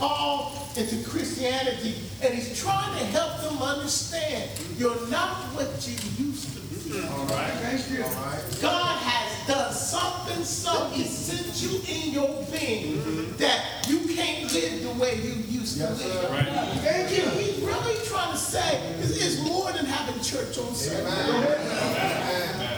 called into Christianity, and he's trying to help them understand you're not what you used to be. All right. Thank you. All right. God has done something, so he sent you in your being that you can't live the way you used to live. Right. Thank you. He's really trying to say is, is more than having church on Sunday.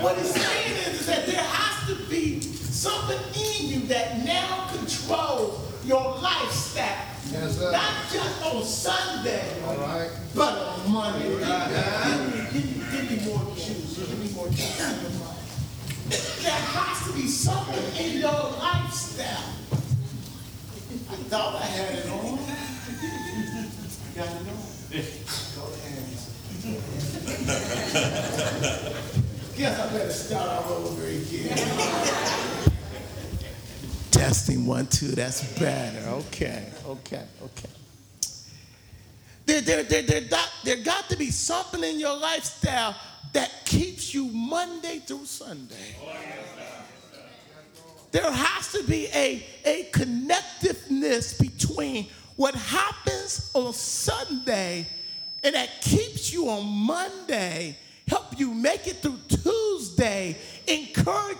What he's saying is, is that there has to be something in you that now controls your lifestyle. Yes, sir. Not just on Sunday, All right. but on Monday. Give me, give me, give me more juice. Give me more juice in your life. There has to be something in your lifestyle. I thought I had it on. I got it on. Go ahead. Guess I better start all over again. Testing one, two, that's better. Okay, okay, okay. There, there, there, there, got, there got to be something in your lifestyle that keeps you Monday through Sunday. There has to be a, a connectiveness between what happens on Sunday and that keeps you on Monday, help you make it through Tuesday, encourage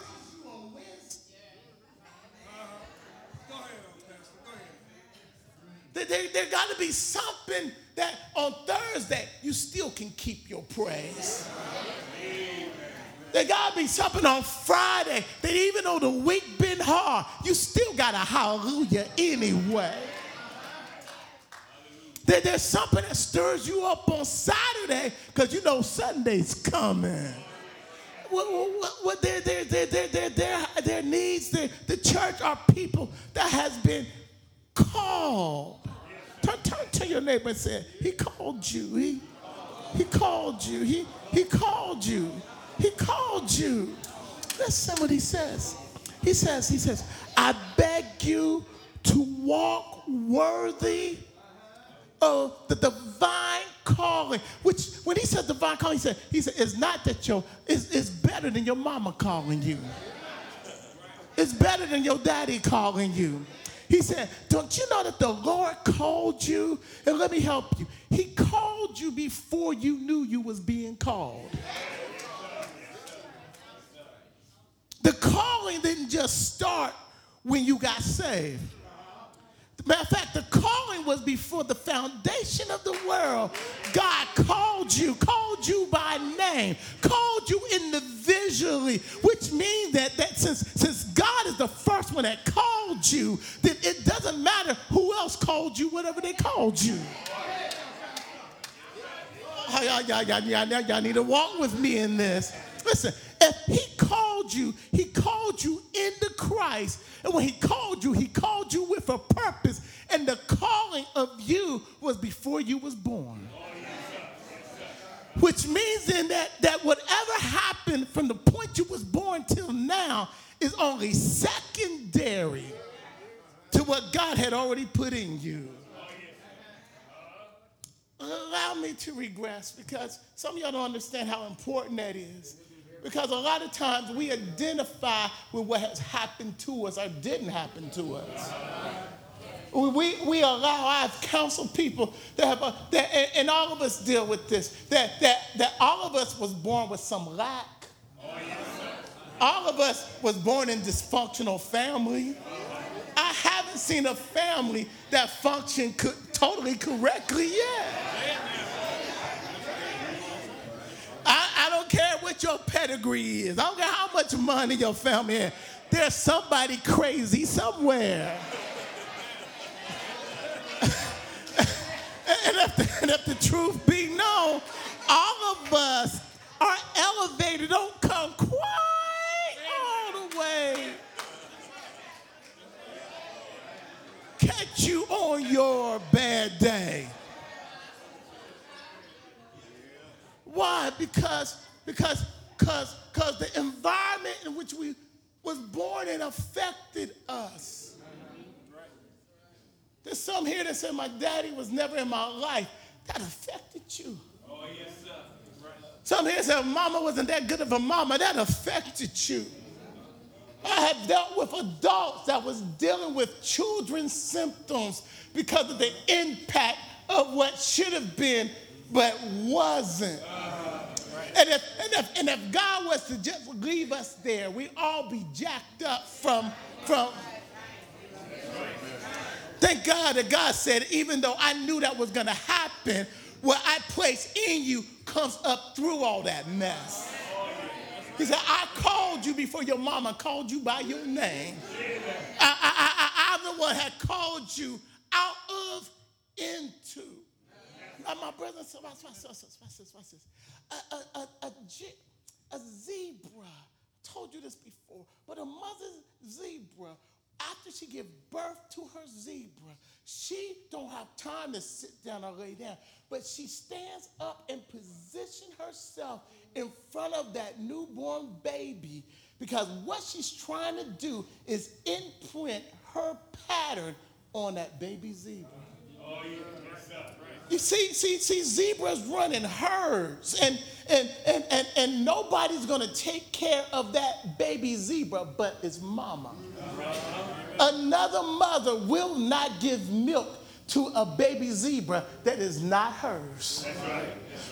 There, there, there got to be something that on Thursday you still can keep your praise. There got to be something on Friday that even though the week been hard, you still got a hallelujah anyway. There, there's something that stirs you up on Saturday because you know Sunday's coming. What, what, what there, there, there, there, there, there, there needs, the, the church are people that has been called. Turn, turn to your neighbor and say, He called you. He, he called you. He, he called you. He called you. Listen what he says. He says, He says, I beg you to walk worthy of the divine calling. Which when he said divine calling, he said, he said, it's not that your it's, it's better than your mama calling you. It's better than your daddy calling you. He said, Don't you know that the Lord called you? And let me help you. He called you before you knew you was being called. The calling didn't just start when you got saved. Matter of fact, the calling was before the foundation of the world. God called you, called you by name, called you individually, which means that, that since, since God is the first one that called you, then it doesn't matter who else called you, whatever they called you. Oh, y'all, y'all, y'all, y'all, y'all, y'all need to walk with me in this. Listen, if he called you, he called you into Christ. And when he called you, he called you with a purpose. And the calling of you was before you was born. Which means then that, that whatever happened from the point you was born till now is only secondary to what God had already put in you. Allow me to regress because some of y'all don't understand how important that is. Because a lot of times we identify with what has happened to us or didn't happen to us. We, we, allow, I've counseled people that have, a, that, and, and all of us deal with this, that, that, that all of us was born with some lack. All of us was born in dysfunctional family. I haven't seen a family that functioned co- totally correctly yet. I, I don't care your pedigree is. I don't care how much money your family has. There's somebody crazy somewhere. and, if the, and if the truth be known, all of us are elevated, don't come quite all the way. Catch you on your bad day. Why? Because because because because the environment in which we was born in affected us. There's some here that said my daddy was never in my life. That affected you. Oh, yes, sir. Right. Some here said mama wasn't that good of a mama. That affected you. I have dealt with adults that was dealing with children's symptoms because of the impact of what should have been but wasn't. And if, and, if, and if God was to just leave us there, we'd all be jacked up from, from. Thank God that God said, even though I knew that was going to happen, what I place in you comes up through all that mess. He said, I called you before your mama called you by your name. I, I'm the one that called you out of into. Now, my brothers and sisters, watch this, watch this, watch this. A, a, a, a, zebra, I told you this before, but a mother zebra, after she give birth to her zebra, she don't have time to sit down or lay down, but she stands up and position herself in front of that newborn baby because what she's trying to do is imprint her pattern on that baby zebra. Oh, yeah. You see, see, see, zebras run in herds, and and and and, and nobody's gonna take care of that baby zebra but its mama. Another mother will not give milk to a baby zebra that is not hers.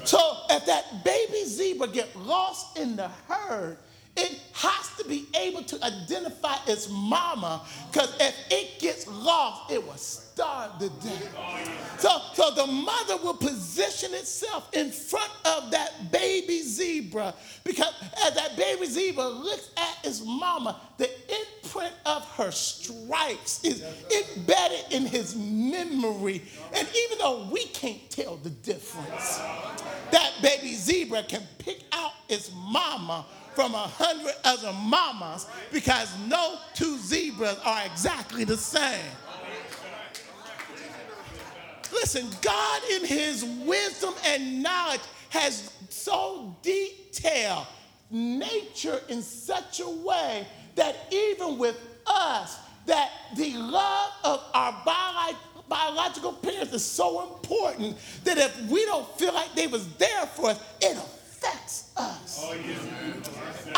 So if that baby zebra get lost in the herd, it has to be able to identify its mama because if it gets lost, it will starve to death. So, so the mother will position itself in front of that baby zebra because as that baby zebra looks at its mama, the imprint of her stripes is embedded in his memory. And even though we can't tell the difference, that baby zebra can pick out its mama from a hundred other mamas because no two zebras are exactly the same. Listen, God, in his wisdom and knowledge, has so detailed nature in such a way that even with us, that the love of our biological parents is so important that if we don't feel like they was there for us, it affects us. Oh,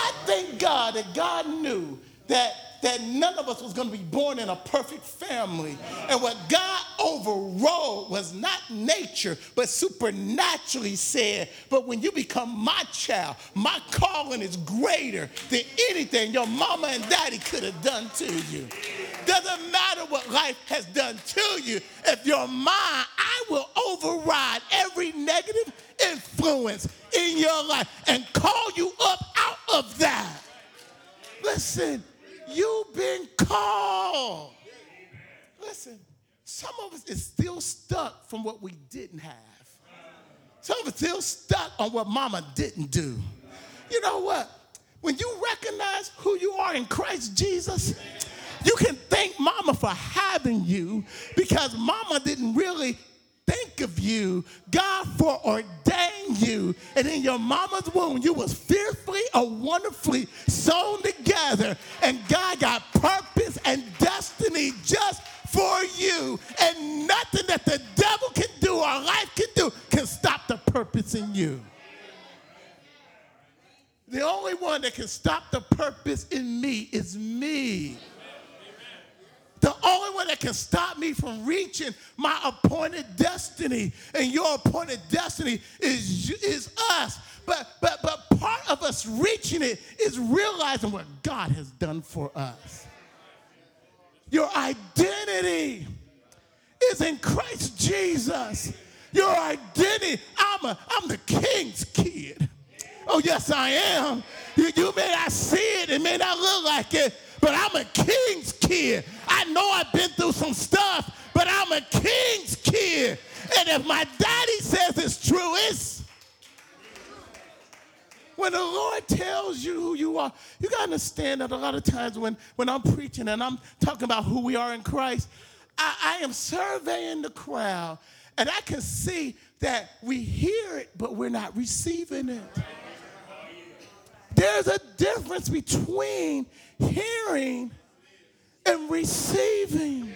I thank God that God knew that that none of us was going to be born in a perfect family. And what God overrode was not nature, but supernaturally said, but when you become my child, my calling is greater than anything your mama and daddy could have done to you. Doesn't matter what life has done to you. If you're mine, I will override every negative influence in your life and call you up of that. Listen, you've been called. Listen, some of us is still stuck from what we didn't have. Some of us still stuck on what mama didn't do. You know what? When you recognize who you are in Christ Jesus, you can thank mama for having you because mama didn't really think of you. God foreordained you. And in your mama's womb, you was fearfully or wonderfully sewn together. And God got purpose and destiny just for you. And nothing that the devil can do or life can do can stop the purpose in you. The only one that can stop the purpose in me is me. The only one that can stop me from reaching my appointed destiny and your appointed destiny is, is us. But, but, but part of us reaching it is realizing what God has done for us. Your identity is in Christ Jesus. Your identity, I'm, a, I'm the king's kid. Oh, yes, I am. You, you may not see it, it may not look like it, but I'm a king's kid. I know I've been through some stuff, but I'm a king's kid. And if my daddy says it's true, it's. When the Lord tells you who you are, you got to understand that a lot of times when, when I'm preaching and I'm talking about who we are in Christ, I, I am surveying the crowd and I can see that we hear it, but we're not receiving it. There's a difference between hearing and receiving.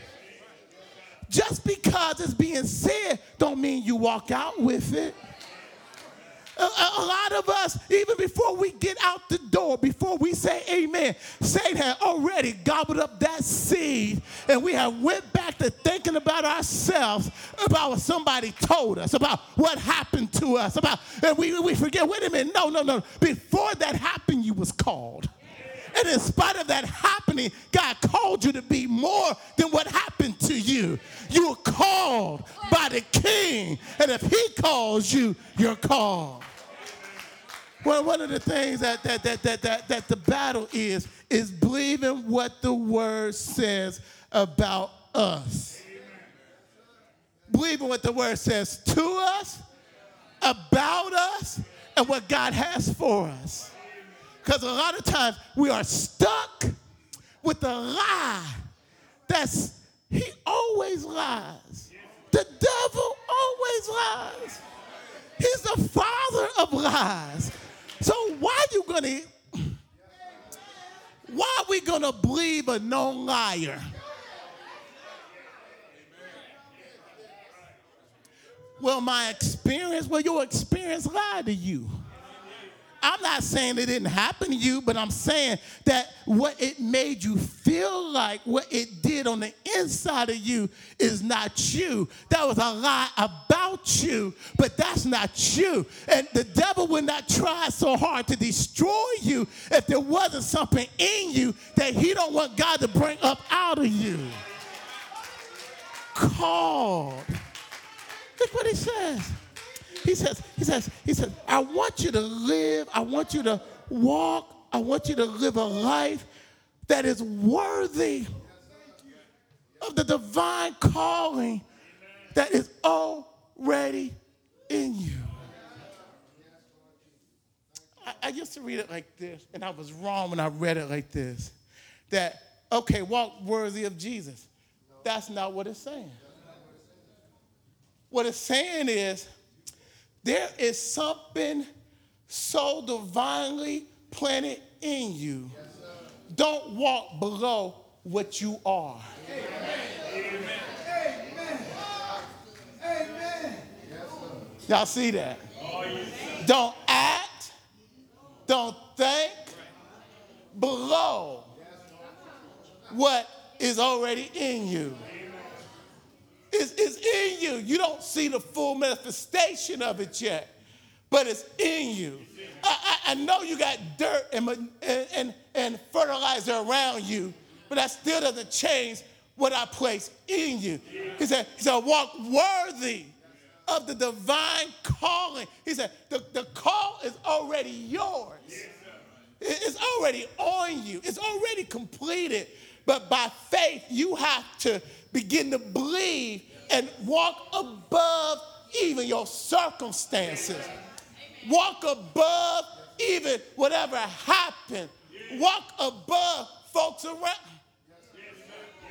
Just because it's being said don't mean you walk out with it. Uh, a, lot of us, even before we get out the door, before we say amen, Satan had already gobbled up that seed, and we have went back to thinking about ourselves, about what somebody told us, about what happened to us, about, and we, we forget, wait a minute, no, no, no. Before that happened, you was called. And in spite of that happening, God called you to be more than what happened to you. You were called by the king. And if he calls you, you're called. Well, one of the things that, that, that, that, that, that the battle is, is believing what the word says about us. Believing what the word says to us, about us, and what God has for us. Because a lot of times we are stuck with the lie that's, he always lies. The devil always lies. He's the father of lies. So why are you gonna why are we gonna believe a known liar? Well, my experience, well, your experience lied to you. I'm not saying it didn't happen to you, but I'm saying that what it made you feel like, what it did on the inside of you, is not you. That was a lie about you, but that's not you. And the devil would not try so hard to destroy you if there wasn't something in you that he don't want God to bring up out of you. Called. Look what he says. He says, he says, he says, I want you to live, I want you to walk, I want you to live a life that is worthy of the divine calling that is already in you. I, I used to read it like this, and I was wrong when I read it like this. That, okay, walk worthy of Jesus. That's not what it's saying. What it's saying is, there is something so divinely planted in you. Don't walk below what you are. Amen. Amen. Amen. Y'all see that? Don't act, don't think below what is already in you is in you. You don't see the full manifestation of it yet, but it's in you. I, I, I know you got dirt and, and, and fertilizer around you, but that still doesn't change what I place in you. He said, he said walk worthy of the divine calling. He said, the, the call is already yours. It's already on you. It's already completed. But by faith, you have to begin to believe and walk above even your circumstances. Walk above even whatever happened. Walk above folks around.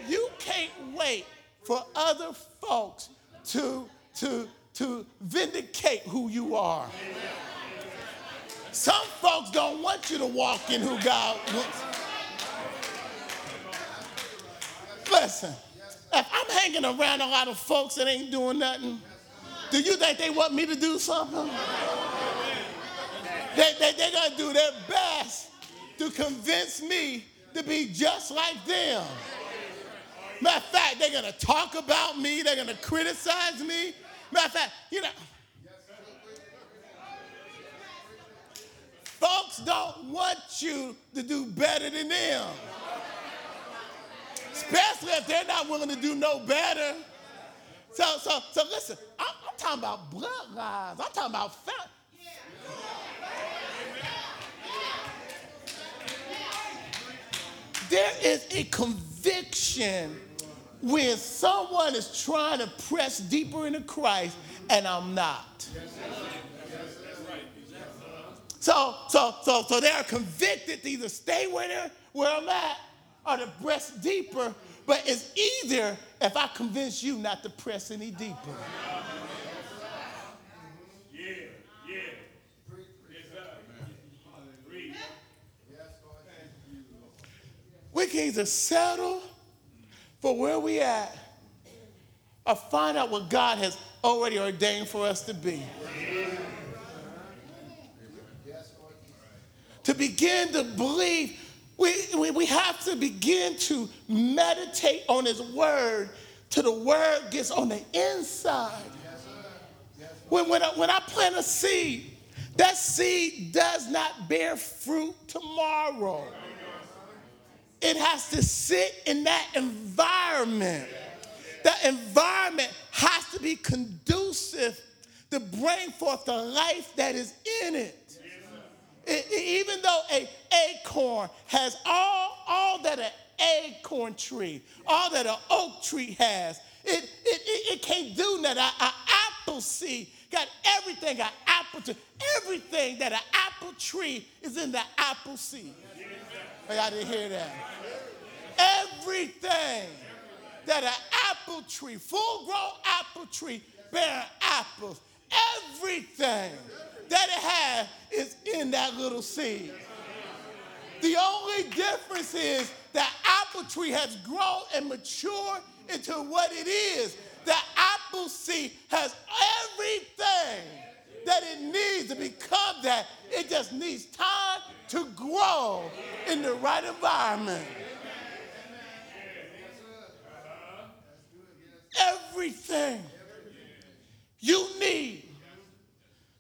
You can't wait for other folks to, to, to vindicate who you are. Some folks don't want you to walk in who God wants. Listen, if I'm hanging around a lot of folks that ain't doing nothing, do you think they want me to do something? They, they, they're going to do their best to convince me to be just like them. Matter of fact, they're going to talk about me, they're going to criticize me. Matter of fact, you know, folks don't want you to do better than them especially if they're not willing to do no better. So, so, so listen, I'm, I'm talking about bloodlines. I'm talking about family. There is a conviction when someone is trying to press deeper into Christ and I'm not. So, so, so, so they are convicted to either stay where, where I'm at or to press deeper, but it's easier if I convince you not to press any deeper. We can either settle for where we at or find out what God has already ordained for us to be. to begin to believe, we, we, we have to begin to meditate on His Word till the Word gets on the inside. When, when, I, when I plant a seed, that seed does not bear fruit tomorrow. It has to sit in that environment. That environment has to be conducive to bring forth the life that is in it. Even though a acorn has all, all that an acorn tree, all that an oak tree has, it, it, it, it can't do that. An apple seed got everything, an apple tree, everything that an apple tree is in the apple seed. Hey, I didn't hear that. Everything that an apple tree, full grown apple tree, bearing apples, everything that it has is in that little seed. The only difference is that apple tree has grown and matured into what it is. The apple seed has everything that it needs to become that. It just needs time to grow in the right environment. Everything you need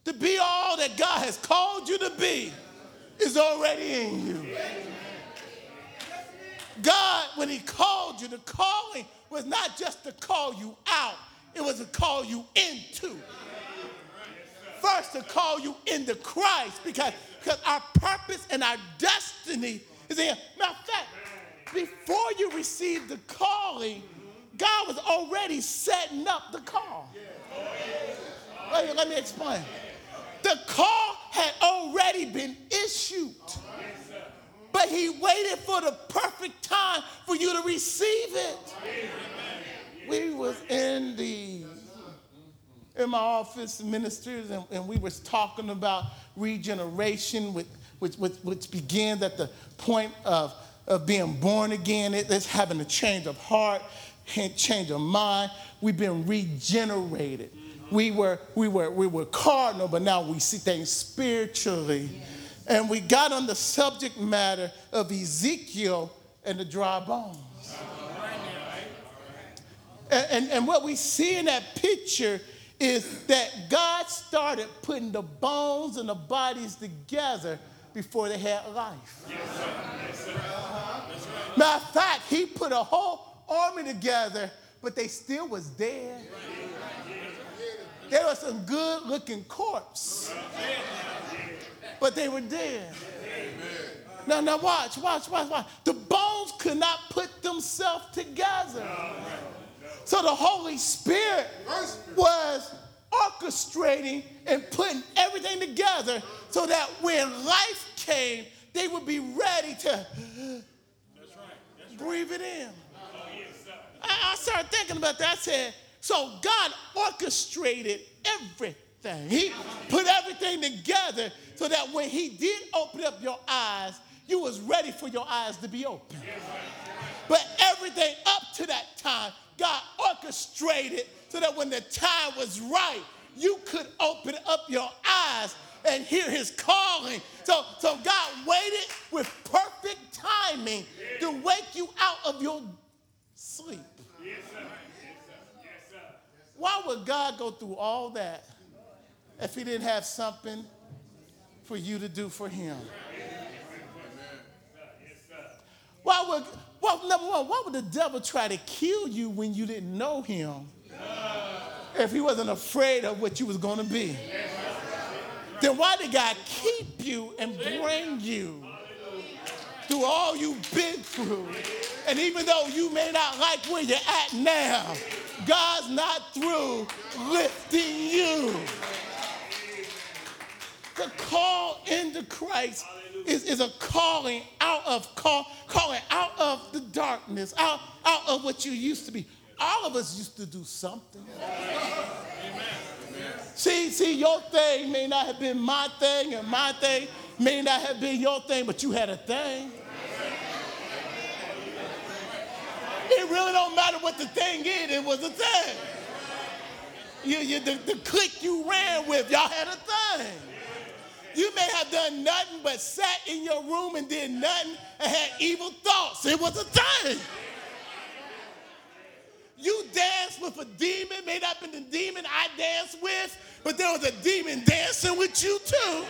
to be all that God has called you to be is already in you. God, when He called you, the calling was not just to call you out, it was to call you into. First, to call you into Christ, because, because our purpose and our destiny is in. Matter of fact, before you received the calling, God was already setting up the call. Let me explain. The call had already been issued. But he waited for the perfect time for you to receive it. We was in the in my office ministers and, and we was talking about regeneration which, which, which, which begins at the point of, of being born again. It, it's having a change of heart, change of mind. We've been regenerated. We were, we were, we were carnal, but now we see things spiritually. And we got on the subject matter of Ezekiel and the dry bones. And, and, and, what we see in that picture is that God started putting the bones and the bodies together before they had life. Matter of fact, he put a whole army together, but they still was dead. There was some good looking corpse, but they were dead. Now, now watch, watch, watch, watch. The bones could not put themselves together. So the Holy Spirit was orchestrating and putting everything together so that when life came, they would be ready to breathe it in. I, I started thinking about that. I said, so God orchestrated everything. He put everything together so that when he did open up your eyes, you was ready for your eyes to be open. But everything up to that time, God orchestrated so that when the time was right, you could open up your eyes and hear his calling. So, so God waited with perfect timing to wake you out of your sleep. Why would God go through all that if he didn't have something for you to do for him? Why would, well, number one, why would the devil try to kill you when you didn't know him if he wasn't afraid of what you was going to be? Then why did God keep you and bring you through all you've been through? And even though you may not like where you're at now, God's not through lifting you. The call into Christ is, is a calling out of call, calling out of the darkness, out, out of what you used to be. All of us used to do something. See, see, your thing may not have been my thing, and my thing may not have been your thing, but you had a thing. It really don't matter what the thing is, it was a thing. You, you, the, the clique you ran with, y'all had a thing. You may have done nothing but sat in your room and did nothing and had evil thoughts. It was a thing. You danced with a demon, may not been the demon I danced with, but there was a demon dancing with you too.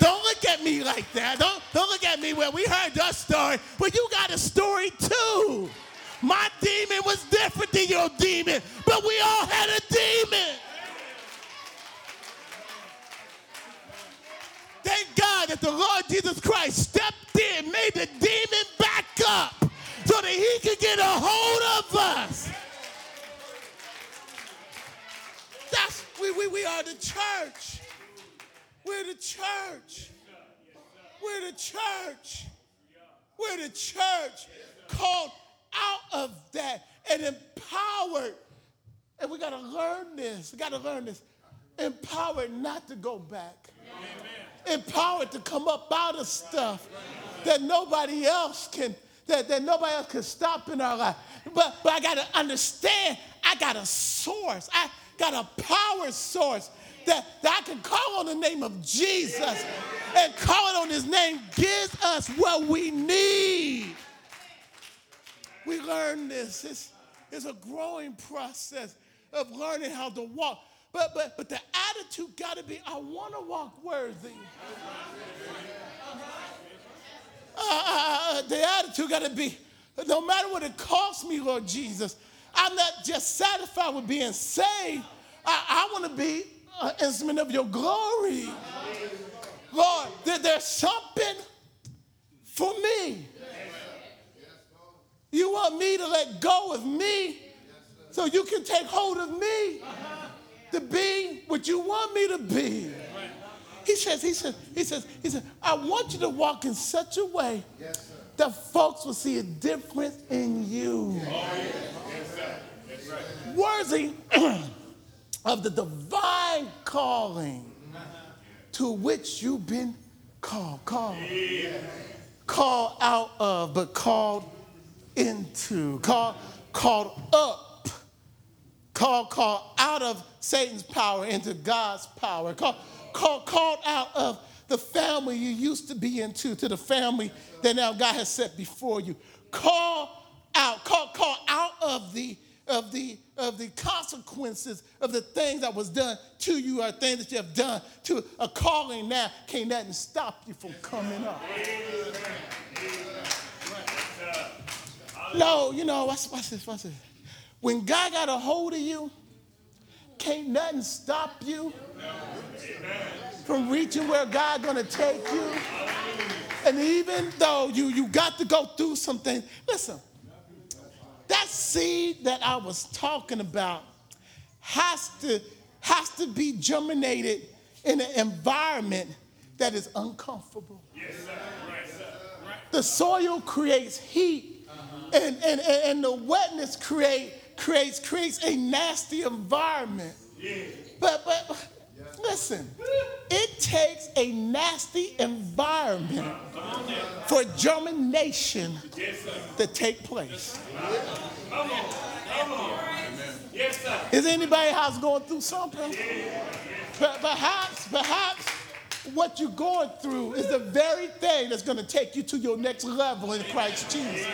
Don't look at me like that. Don't, don't look at me where we heard your story, but you got a story too. My demon was different than your demon, but we all had a demon. Thank God that the Lord Jesus Christ stepped in, made the demon back up so that he could get a hold of us. That's we, we, we are the church. We're the church. We're the church. We're the church called out of that and empowered. And we got to learn this. We got to learn this. Empowered not to go back. Amen. Empowered to come up out of stuff that nobody else can, that, that nobody else can stop in our life. But, but I got to understand, I got a source. I got a power source that, that I can call on the name of Jesus and calling on his name gives us what we need. We learn this. It's, it's a growing process of learning how to walk. But, but, but the attitude got to be I want to walk worthy. Uh, uh, uh, the attitude got to be no matter what it costs me, Lord Jesus, I'm not just satisfied with being saved. I, I want to be an instrument of your glory. Lord, there, there's something for me. You want me to let go of me so you can take hold of me to be what you want me to be. He says, he says, he says, he says, I want you to walk in such a way that folks will see a difference in you. Worthy of the divine calling to which you've been called. Called. Called out of, but called into. Called, called up. Called, called out of Satan's power into God's power. Called, called, called out of the family you used to be into to the family that now God has set before you. Call out, call, call out of the of the of the consequences of the things that was done to you or things that you have done to a calling now can't nothing stop you from coming up. No, you know, what's, what's this? What's this? When God got a hold of you, can't nothing stop you from reaching where God's gonna take you. And even though you, you got to go through something, listen, that seed that I was talking about has to, has to be germinated in an environment that is uncomfortable. Yes, sir. Right, sir. Right. The soil creates heat. And, and, and, the wetness create, creates, creates a nasty environment. Yeah. But, but listen, it takes a nasty environment for germination to take place. Come on. Come on. Yes, Is anybody house going through something? Perhaps, perhaps what you're going through is the very thing that's going to take you to your next level in Christ Jesus.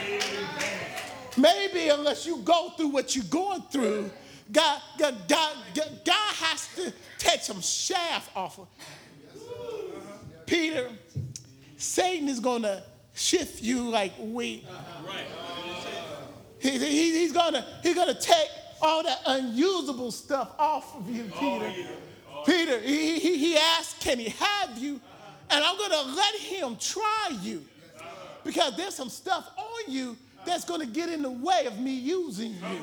Maybe unless you go through what you're going through, God, God, God, God has to take some shaft off of Peter. Satan is going to shift you like wheat. He, he, he's going to he's gonna take all that unusable stuff off of you, Peter. Peter, he, he, he asked, Can he have you? And I'm going to let him try you because there's some stuff on you that's going to get in the way of me using you.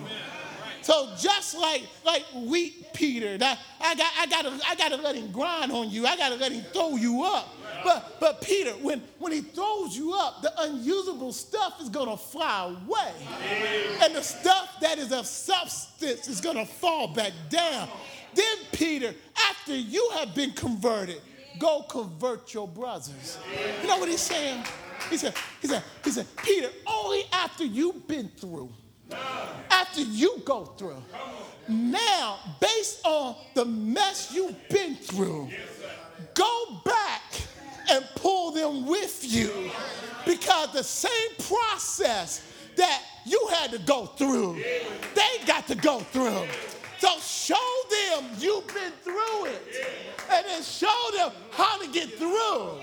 So just like like wheat, Peter, that I got I gotta I gotta let him grind on you. I gotta let him throw you up. But but Peter, when when he throws you up, the unusable stuff is gonna fly away. And the stuff that is of substance is gonna fall back down. Then Peter, after you have been converted, go convert your brothers. You know what he's saying? He said, he said, he said, Peter, only after you've been through after you go through. Now, based on the mess you've been through, go back and pull them with you because the same process that you had to go through, they got to go through. So show them you've been through it. And then show them how to get through.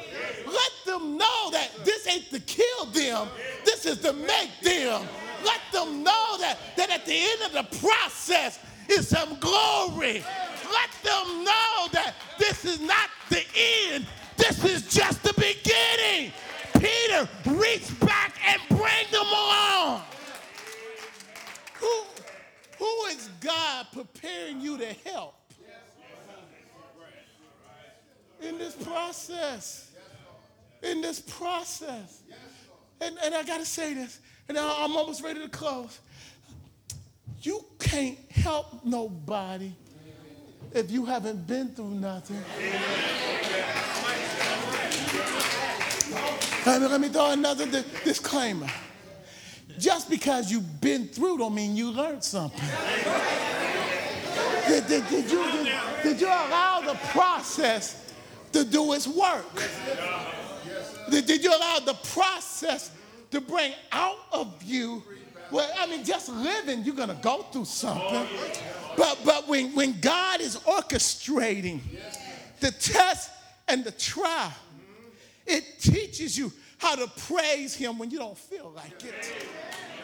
Let them know that this ain't to kill them, this is to make them. Let them know that, that at the end of the process is some glory. Let them know that this is not the end, this is just the beginning. Peter, reach back and bring them along. Who, is God preparing you to help in this process? In this process. And, and I got to say this, and I'm almost ready to close. You can't help nobody if you haven't been through nothing. Let me, let me throw another disclaimer. Just because you've been through don't mean you learned something. Did, did, did, you, did, did you allow the process to do its work? Did, did you allow the process to bring out of you? Well, I mean, just living, you're going to go through something. But, but when, when God is orchestrating the test and the trial, it teaches you how to praise Him when you don't feel like it.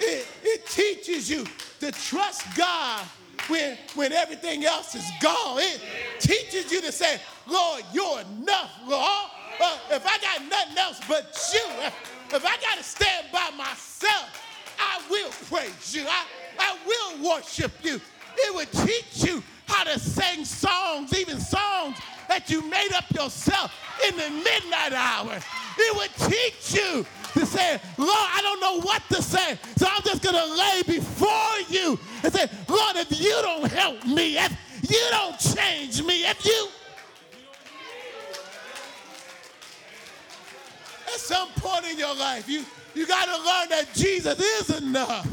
It, it teaches you to trust God when, when everything else is gone. It teaches you to say, Lord, you're enough, Lord. Uh, if I got nothing else but you, if, if I got to stand by myself, I will praise you. I, I will worship you. It would teach you how to sing songs, even songs that you made up yourself in the midnight hour. It would teach you to say, Lord, I don't know what to say, so I'm just going to lay before you and say, Lord, if you don't help me, if you don't change me, if you. At some point in your life, you, you got to learn that Jesus is enough.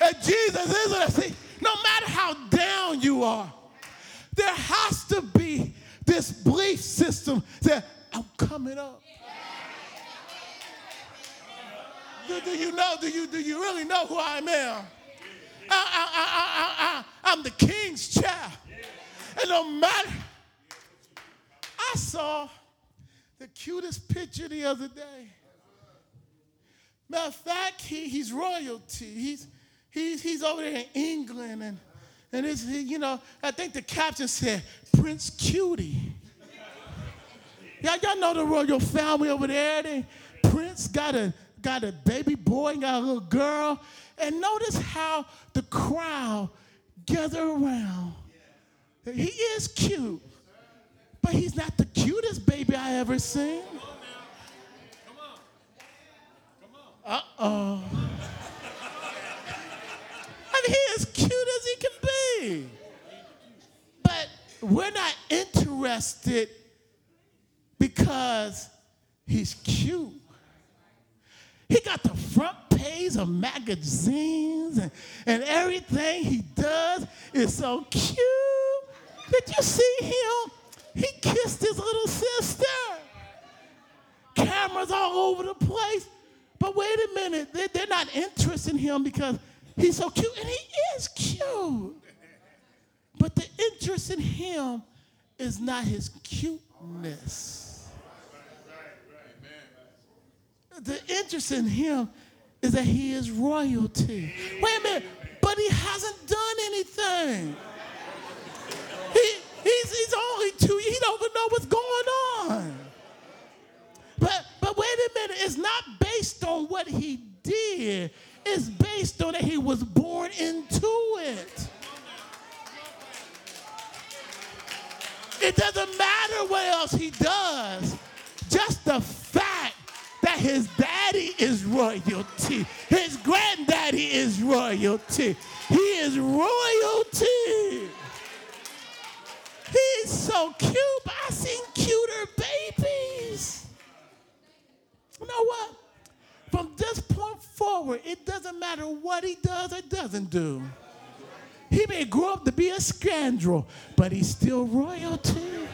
That Jesus is enough. See, no matter how down you are, there has to be this belief system that I'm coming up. Do, do, you know? Do you, do you really know who I am? I, I, I, I, I'm the king's child. And no matter, I saw the cutest picture the other day. Matter of fact, he, he's royalty. He's, he's, he's over there in England. And, and it's, you know, I think the caption said, Prince Cutie. Y'all, y'all know the royal family over there. They, Prince got a got a baby boy and got a little girl. And notice how the crowd gather around. He is cute, but he's not the cutest baby I ever seen. Come on. Come on. Uh oh. I mean, he is cute as he can be. But we're not interested because he's cute. He got the front page of magazines and, and everything he does is so cute. Did you see him? He kissed his little sister. Cameras all over the place. But wait a minute, they, they're not interested in him because he's so cute, and he is cute. But the interest in him is not his cuteness. the interest in him is that he is royalty. Wait a minute, but he hasn't done anything. He, he's, he's only two, he don't even know what's going on. But, but wait a minute, it's not based on what he did, it's based on that he was born into it. It doesn't matter what else he does, just the fact that his daddy is royalty, his granddaddy is royalty. He is royalty. He's so cute, I've seen cuter babies. You know what? From this point forward, it doesn't matter what he does or doesn't do. He may grow up to be a scoundrel, but he's still royalty.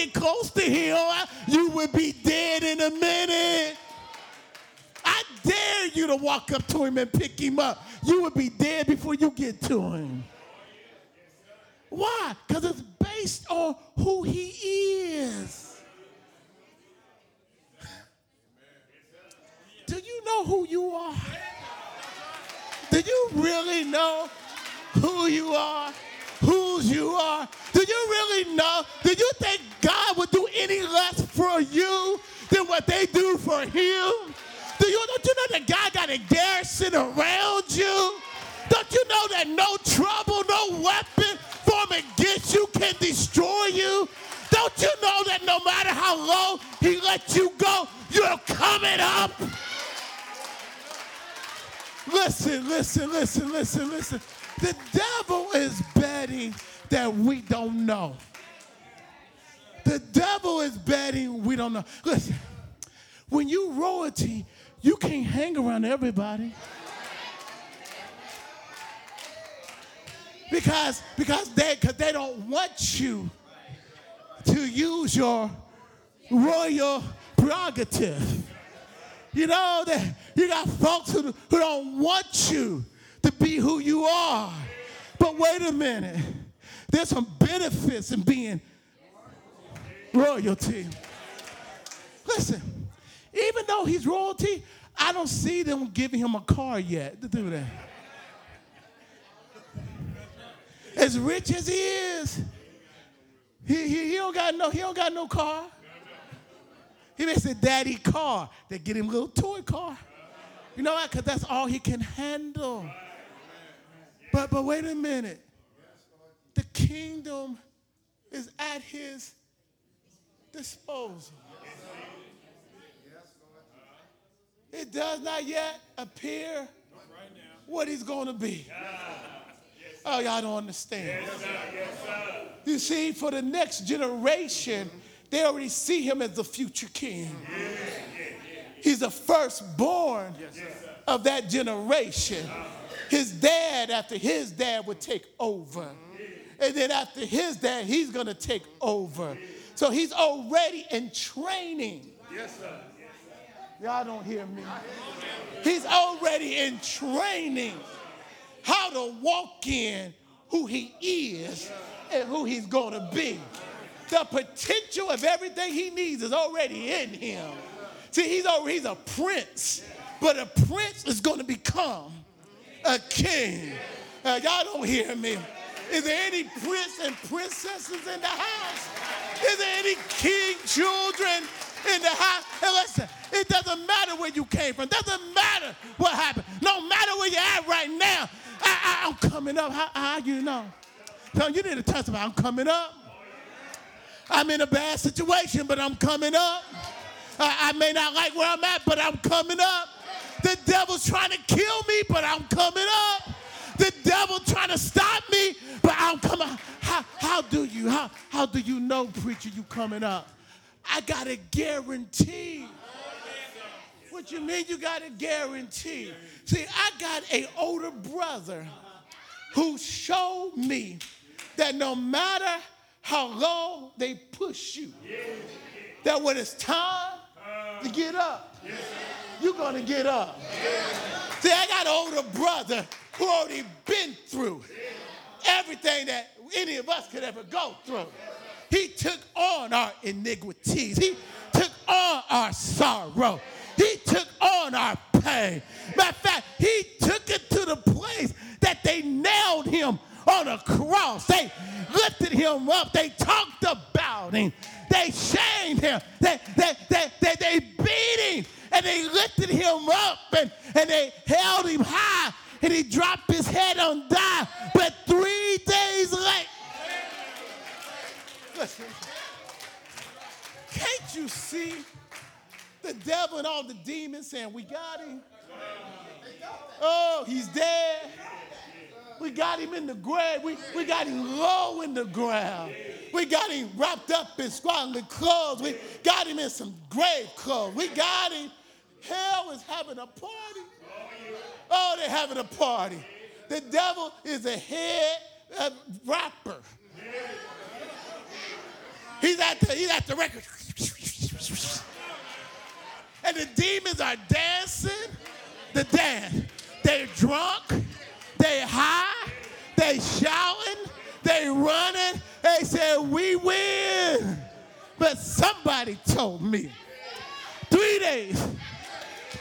Get close to him. You would be dead in a minute. I dare you to walk up to him and pick him up. You would be dead before you get to him. Why? Because it's based on who he is. Do you know who you are? Do you really know who you are? Whose you are? Do you really know? Do you think God would do any less for you than what they do for him? Do you don't you know that God got a garrison around you? Don't you know that no trouble, no weapon formed against you can destroy you? Don't you know that no matter how low he lets you go, you're coming up? Listen, listen, listen, listen, listen. The devil is betting that we don't know. The devil is betting we don't know. Listen, when you royalty, you can't hang around everybody. Because, because they, cause they don't want you to use your royal prerogative. You know that you got folks who, who don't want you to be who you are. But wait a minute. There's some benefits in being royalty. Listen, even though he's royalty, I don't see them giving him a car yet to do that. As rich as he is, he, he, he don't got no he don't got no car. He makes a daddy car. They get him a little toy car. You know what? Because that's all he can handle. But but wait a minute. The kingdom is at his disposal. It does not yet appear what he's going to be. Oh, y'all don't understand. You see, for the next generation, they already see him as the future king. He's the firstborn of that generation. His dad, after his dad, would take over. And then after his dad, he's going to take over. So he's already in training. Yes, sir. Y'all don't hear me. He's already in training how to walk in who he is and who he's going to be. The potential of everything he needs is already in him. See, he's already he's a prince, but a prince is going to become a king. Uh, y'all don't hear me. Is there any prince and princesses in the house? Is there any king children in the house? And listen, it doesn't matter where you came from. Doesn't matter what happened. No matter where you're at right now. I, am coming up. How, how you know? So you need to testify. I'm coming up. I'm in a bad situation, but I'm coming up. I, I may not like where I'm at, but I'm coming up. The devil's trying to kill me, but I'm coming up. The devil trying to stop me, but I'm coming. How, how do you how, how do you know, preacher, you coming up? I got a guarantee. What you mean you got a guarantee? See, I got a older brother who showed me that no matter how low they push you, that when it's time to get up, you're gonna get up. See, I got an older brother who already been through everything that any of us could ever go through. He took on our iniquities. He took on our sorrow. He took on our pain. Matter of fact, he took it to the place that they nailed him on a cross. They lifted him up. They talked about him. They shamed him. They, they, they, they, they beat him. And they lifted him up and, and they held him high. And he dropped his head on die. But three days later, can't you see the devil and all the demons saying, We got him? Oh, he's dead. We got him in the grave. We, we got him low in the ground. We got him wrapped up in swaddling clothes. We got him in some grave clothes. We got him. Hell is having a party. Oh, they're having a party. The devil is a head rapper. He's at the, he's at the record. And the demons are dancing the dance. They're drunk, they high, they shouting, they running. They said, we win. But somebody told me three days,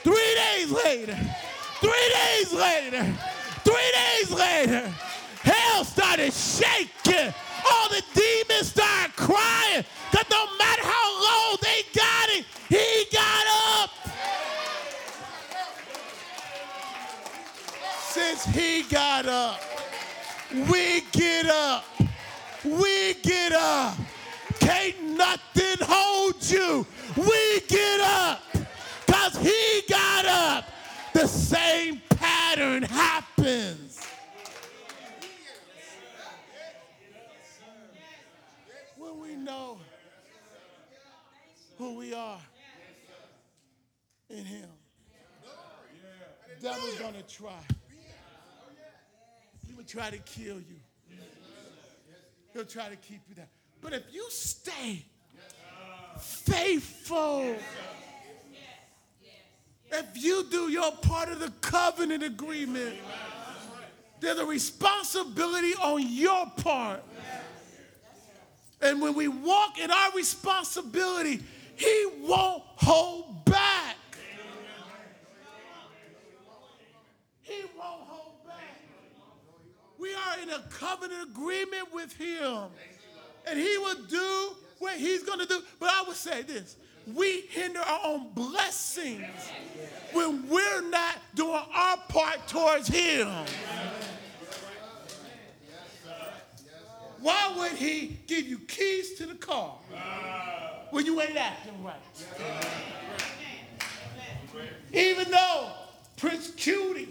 three days later, three days later, three days later, hell started shaking. All the demons started crying because no matter how low they got it, he got up. Since he got up, we get up. We get up. Can't nothing hold you. We get up. Because he got up. The same pattern happens. When we know who we are in him, devil's going to try. Will try to kill you. He'll try to keep you down. But if you stay faithful, if you do your part of the covenant agreement, there's a responsibility on your part. And when we walk in our responsibility, He won't hold back. He won't. We are in a covenant agreement with Him. And He will do what He's going to do. But I would say this we hinder our own blessings when we're not doing our part towards Him. Why would He give you keys to the car when you ain't acting right? Even though Prince Cutie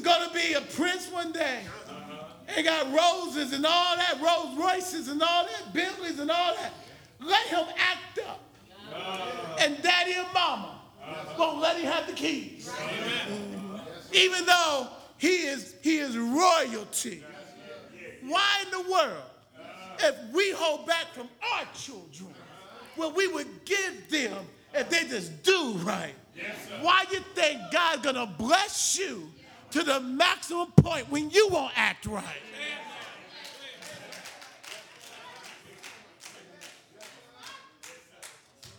is going to be a prince one day. Uh-huh. And got roses and all that, Rolls Royces and all that, Bentleys and all that. Let him act up. Uh-huh. And daddy and mama uh-huh. won't let him have the keys. Mm-hmm. Even though he is, he is royalty. Why in the world, if we hold back from our children, what we would give them if they just do right? Why you think God's gonna bless you to the maximum point when you won't act right?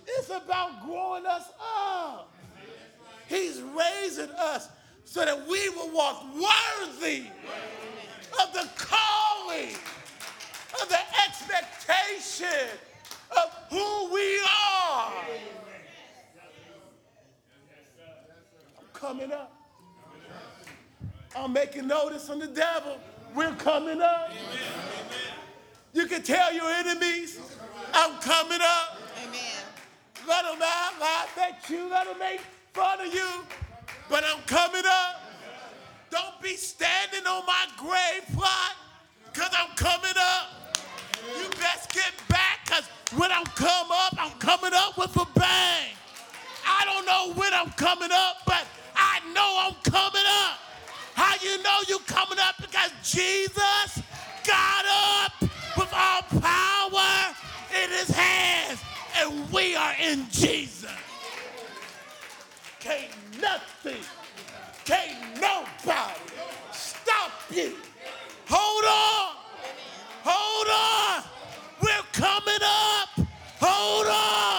It's about growing us up. He's raising us so that we will walk worthy of the calling, of the expectation of who we are. I'm coming up. I'm making notice on the devil. We're coming up. You can tell your enemies, I'm coming up. Amen. Let them out, laugh at you, let them make fun of you. But I'm coming up. Don't be standing on my grave plot, because I'm coming up. You best get back, because when I'm come up, I'm coming up with a bang. I don't know when I'm coming up, but I know I'm coming up. How you know you coming up? Because Jesus got up with all power in his hands, and we are in Jesus. Can't nothing, can't nobody stop you. Hold on, hold on. We're coming up. Hold on,